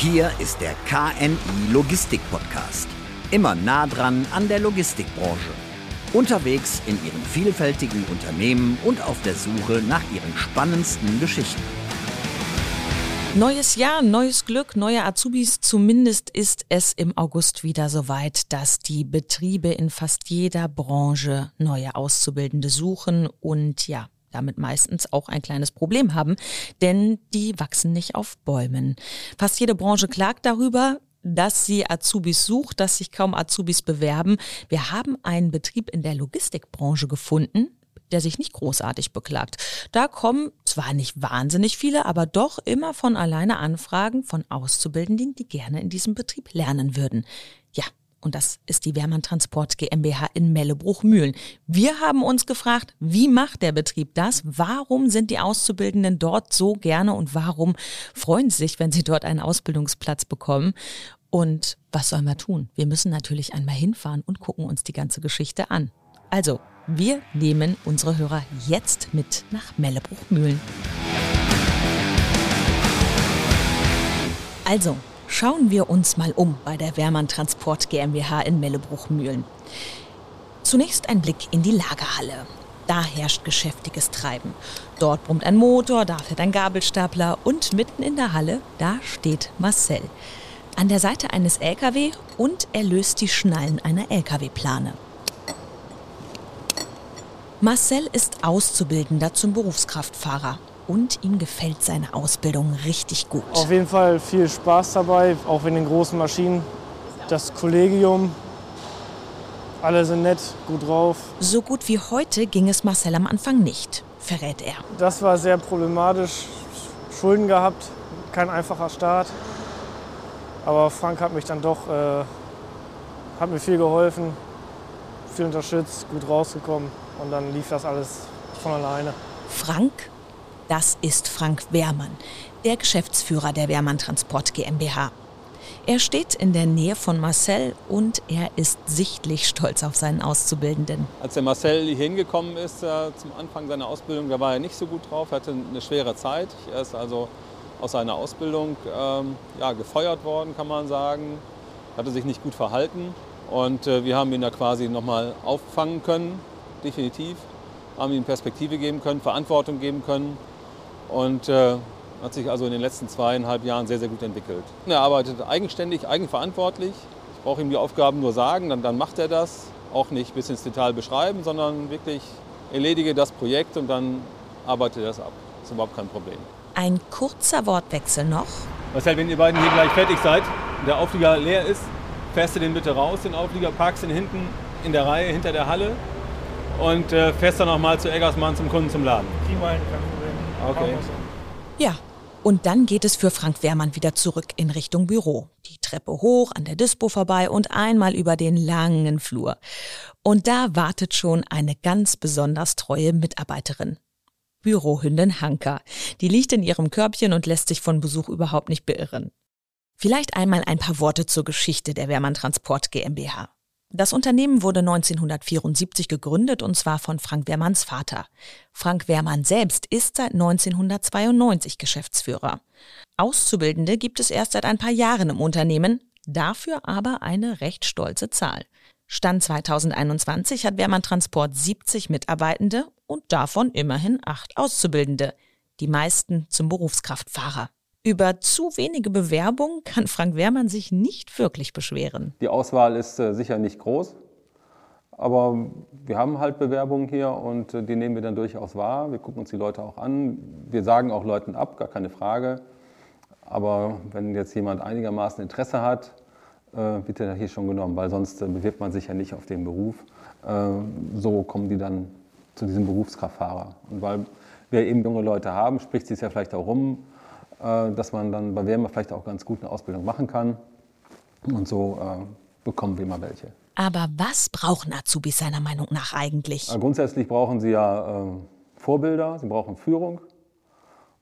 Hier ist der KNI Logistik Podcast. Immer nah dran an der Logistikbranche. Unterwegs in ihren vielfältigen Unternehmen und auf der Suche nach ihren spannendsten Geschichten. Neues Jahr, neues Glück, neue Azubis. Zumindest ist es im August wieder soweit, dass die Betriebe in fast jeder Branche neue Auszubildende suchen und ja, damit meistens auch ein kleines Problem haben, denn die wachsen nicht auf Bäumen. Fast jede Branche klagt darüber, dass sie Azubis sucht, dass sich kaum Azubis bewerben. Wir haben einen Betrieb in der Logistikbranche gefunden, der sich nicht großartig beklagt. Da kommen zwar nicht wahnsinnig viele, aber doch immer von alleine Anfragen von Auszubildenden, die gerne in diesem Betrieb lernen würden. Und das ist die Wehrmann Transport GmbH in Mellebruch-Mühlen. Wir haben uns gefragt, wie macht der Betrieb das? Warum sind die Auszubildenden dort so gerne und warum freuen sie sich, wenn sie dort einen Ausbildungsplatz bekommen? Und was sollen wir tun? Wir müssen natürlich einmal hinfahren und gucken uns die ganze Geschichte an. Also, wir nehmen unsere Hörer jetzt mit nach Mellebruch-Mühlen. Also, schauen wir uns mal um bei der Wehrmann Transport GmbH in Mellebruch-Mühlen. Zunächst ein Blick in die Lagerhalle. Da herrscht geschäftiges Treiben. Dort brummt ein Motor, da fährt ein Gabelstapler und mitten in der Halle, da steht Marcel. An der Seite eines LKW und er löst die Schnallen einer LKW-Plane. Marcel ist Auszubildender zum Berufskraftfahrer und ihm gefällt seine Ausbildung richtig gut. Auf jeden Fall viel Spaß dabei, auch in den großen Maschinen. Das Kollegium, alle sind nett, gut drauf. So gut wie heute ging es Marcel am Anfang nicht, verrät er. Das war sehr problematisch. Schulden gehabt, kein einfacher Start. Aber Frank hat mich dann doch, äh, hat mir viel geholfen, viel unterstützt, gut rausgekommen und dann lief das alles von alleine. Frank, das ist Frank Wehrmann, der Geschäftsführer der Wehrmann Transport GmbH. Er steht in der Nähe von Marcel und er ist sichtlich stolz auf seinen Auszubildenden. Als der Marcel hier hingekommen ist äh, zum Anfang seiner Ausbildung, da war er nicht so gut drauf, hatte eine schwere Zeit. Er ist also aus seiner Ausbildung ähm, ja, gefeuert worden, kann man sagen. Hatte sich nicht gut verhalten und äh, wir haben ihn da quasi nochmal auffangen können definitiv. Haben ihm Perspektive geben können, Verantwortung geben können und äh, hat sich also in den letzten zweieinhalb Jahren sehr, sehr gut entwickelt. Er arbeitet eigenständig, eigenverantwortlich. Ich brauche ihm die Aufgaben nur sagen, dann, dann macht er das. Auch nicht bis ins Detail beschreiben, sondern wirklich erledige das Projekt und dann arbeite das ab. Das ist überhaupt kein Problem. Ein kurzer Wortwechsel noch. Marcel, wenn ihr beiden hier gleich fertig seid und der Auflieger leer ist, fährst du den bitte raus, den Auflieger, parkst ihn hinten in der Reihe hinter der Halle und äh, fährst dann noch mal zu Eggersmann zum Kunden zum Laden. Kein Problem. Okay. Ja, und dann geht es für Frank Wehrmann wieder zurück in Richtung Büro. Die Treppe hoch, an der Dispo vorbei und einmal über den langen Flur. Und da wartet schon eine ganz besonders treue Mitarbeiterin. Bürohündin Hanka. Die liegt in ihrem Körbchen und lässt sich von Besuch überhaupt nicht beirren. Vielleicht einmal ein paar Worte zur Geschichte der Wehrmann Transport GmbH. Das Unternehmen wurde 1974 gegründet und zwar von Frank Wehrmanns Vater. Frank Wehrmann selbst ist seit 1992 Geschäftsführer. Auszubildende gibt es erst seit ein paar Jahren im Unternehmen, dafür aber eine recht stolze Zahl. Stand 2021 hat Wehrmann Transport 70 Mitarbeitende und davon immerhin acht Auszubildende, die meisten zum Berufskraftfahrer. Über zu wenige Bewerbungen kann Frank Wehrmann sich nicht wirklich beschweren. Die Auswahl ist äh, sicher nicht groß, aber wir haben halt Bewerbungen hier und äh, die nehmen wir dann durchaus wahr. Wir gucken uns die Leute auch an. Wir sagen auch Leuten ab, gar keine Frage. Aber wenn jetzt jemand einigermaßen Interesse hat, äh, wird er hier schon genommen, weil sonst äh, bewirbt man sich ja nicht auf den Beruf. Äh, so kommen die dann zu diesem Berufskraftfahrer. Und weil wir eben junge Leute haben, spricht sich ja vielleicht auch rum, dass man dann bei Wärme vielleicht auch ganz gut eine Ausbildung machen kann. Und so äh, bekommen wir mal welche. Aber was brauchen Azubis seiner Meinung nach eigentlich? Äh, grundsätzlich brauchen sie ja äh, Vorbilder, sie brauchen Führung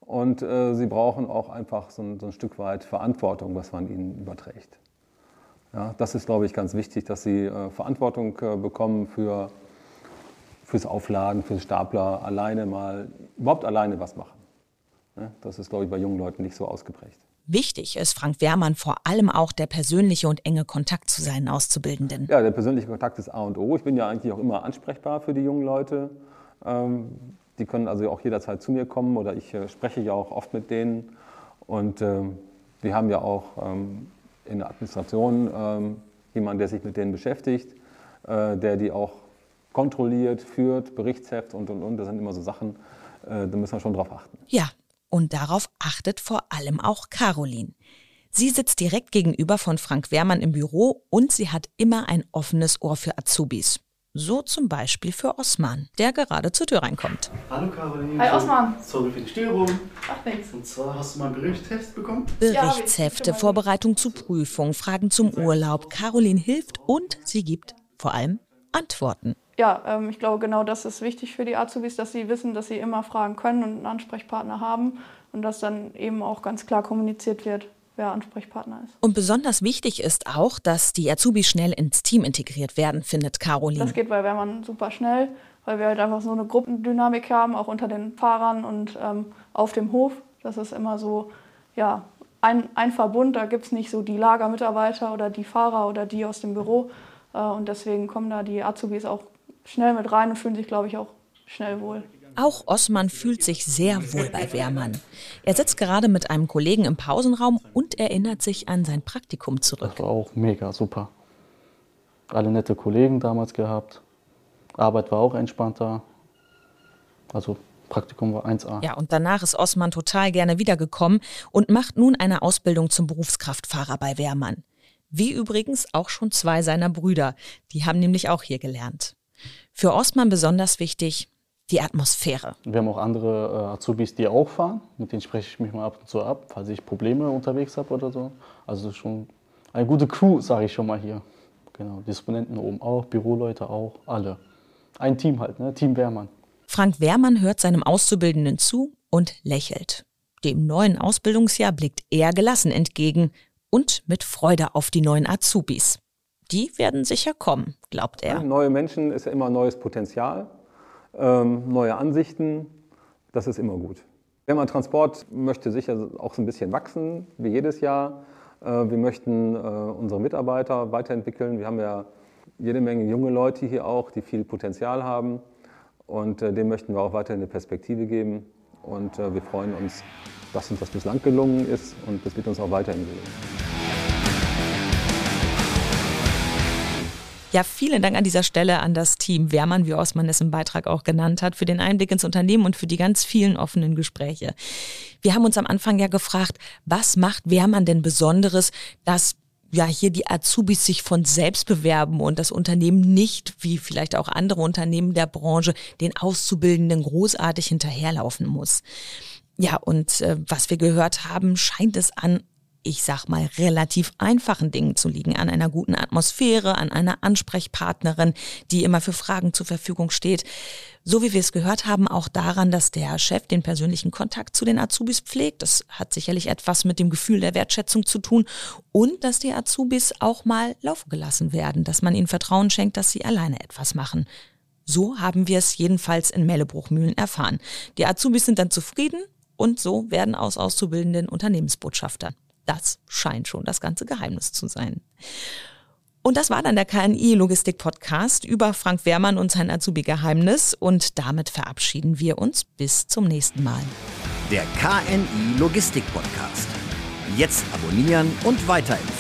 und äh, sie brauchen auch einfach so ein, so ein, Stück weit Verantwortung, was man ihnen überträgt. Ja, das ist, glaube ich, ganz wichtig, dass sie äh, Verantwortung bekommen für, fürs Aufladen, fürs Stapler, alleine mal, überhaupt alleine was machen. Das ist, glaube ich, bei jungen Leuten nicht so ausgeprägt. Wichtig ist Frank Wehrmann vor allem auch der persönliche und enge Kontakt zu seinen Auszubildenden. Ja, der persönliche Kontakt ist A und O. Ich bin ja eigentlich auch immer ansprechbar für die jungen Leute. Ähm, die können also auch jederzeit zu mir kommen oder ich äh, spreche ja auch oft mit denen. Und ähm, wir haben ja auch ähm, in der Administration jemanden, der sich mit denen beschäftigt, äh, der die auch kontrolliert, führt, Berichtsheft und und und. Das sind immer so Sachen, äh, da müssen wir schon drauf achten. Ja, und darauf achtet vor allem auch Caroline. Sie sitzt direkt gegenüber von Frank Wehrmann im Büro und sie hat immer ein offenes Ohr für Azubis. So zum Beispiel für Osman, der gerade zur Tür reinkommt. Hallo Caroline. Hi Osman. Sorry für die Störung. Ach nichts. Und zwar hast du mein Berichtsheft bekommen? Berichtshefte, Vorbereitung zu Prüfung, Fragen zum Urlaub. Caroline hilft und sie gibt vor allem Antworten. Ja, ähm, ich glaube, genau das ist wichtig für die Azubis, dass sie wissen, dass sie immer fragen können und einen Ansprechpartner haben und dass dann eben auch ganz klar kommuniziert wird, wer Ansprechpartner ist. Und besonders wichtig ist auch, dass die Azubis schnell ins Team integriert werden, findet Caroline. Das geht bei Wehrmann super schnell, weil wir halt einfach so eine Gruppendynamik haben, auch unter den Fahrern und ähm, auf dem Hof. Das ist immer so, ja, ein, ein Verbund, da gibt es nicht so die Lagermitarbeiter oder die Fahrer oder die aus dem Büro. Äh, und deswegen kommen da die Azubis auch schnell mit rein und fühlen sich, glaube ich, auch schnell wohl. Auch Osman fühlt sich sehr wohl bei Wehrmann. Er sitzt gerade mit einem Kollegen im Pausenraum und erinnert sich an sein Praktikum zurück. Das war auch mega super. Alle nette Kollegen damals gehabt. Arbeit war auch entspannter. Also Praktikum war 1A. Ja, und danach ist Osman total gerne wiedergekommen und macht nun eine Ausbildung zum Berufskraftfahrer bei Wehrmann. Wie übrigens auch schon zwei seiner Brüder. Die haben nämlich auch hier gelernt. Für Osman besonders wichtig, die Atmosphäre. Wir haben auch andere äh, Azubis, die auch fahren. Mit denen spreche ich mich mal ab und zu ab, falls ich Probleme unterwegs habe oder so. Also schon eine gute Crew, sage ich schon mal hier. Genau, Disponenten oben auch, Büroleute auch, alle. Ein Team halt, ne? Team Wehrmann. Frank Wehrmann hört seinem Auszubildenden zu und lächelt. Dem neuen Ausbildungsjahr blickt er gelassen entgegen und mit Freude auf die neuen Azubis. Die werden sicher kommen, glaubt er. Neue Menschen ist ja immer neues Potenzial, ähm, neue Ansichten, das ist immer gut. Wehrmann Transport möchte sicher auch so ein bisschen wachsen, wie jedes Jahr. Äh, wir möchten äh, unsere Mitarbeiter weiterentwickeln. Wir haben ja jede Menge junge Leute hier auch, die viel Potenzial haben. Und äh, dem möchten wir auch weiter eine Perspektive geben. Und äh, wir freuen uns, dass uns das bislang gelungen ist und das wird uns auch weiterhin gelingen. Ja, vielen Dank an dieser Stelle an das Team Wehrmann, wie Osman es im Beitrag auch genannt hat, für den Einblick ins Unternehmen und für die ganz vielen offenen Gespräche. Wir haben uns am Anfang ja gefragt, was macht Wehrmann denn Besonderes, dass ja hier die Azubis sich von selbst bewerben und das Unternehmen nicht, wie vielleicht auch andere Unternehmen der Branche, den Auszubildenden großartig hinterherlaufen muss. Ja, und äh, was wir gehört haben, scheint es an ich sag mal, relativ einfachen Dingen zu liegen, an einer guten Atmosphäre, an einer Ansprechpartnerin, die immer für Fragen zur Verfügung steht. So wie wir es gehört haben, auch daran, dass der Chef den persönlichen Kontakt zu den Azubis pflegt. Das hat sicherlich etwas mit dem Gefühl der Wertschätzung zu tun und dass die Azubis auch mal laufen gelassen werden, dass man ihnen Vertrauen schenkt, dass sie alleine etwas machen. So haben wir es jedenfalls in Mellebruchmühlen erfahren. Die Azubis sind dann zufrieden und so werden aus Auszubildenden Unternehmensbotschafter. Das scheint schon das ganze Geheimnis zu sein. Und das war dann der KNI Logistik Podcast über Frank Wehrmann und sein Azubi-Geheimnis. Und damit verabschieden wir uns bis zum nächsten Mal. Der KNI Logistik Podcast. Jetzt abonnieren und weiterempfehlen.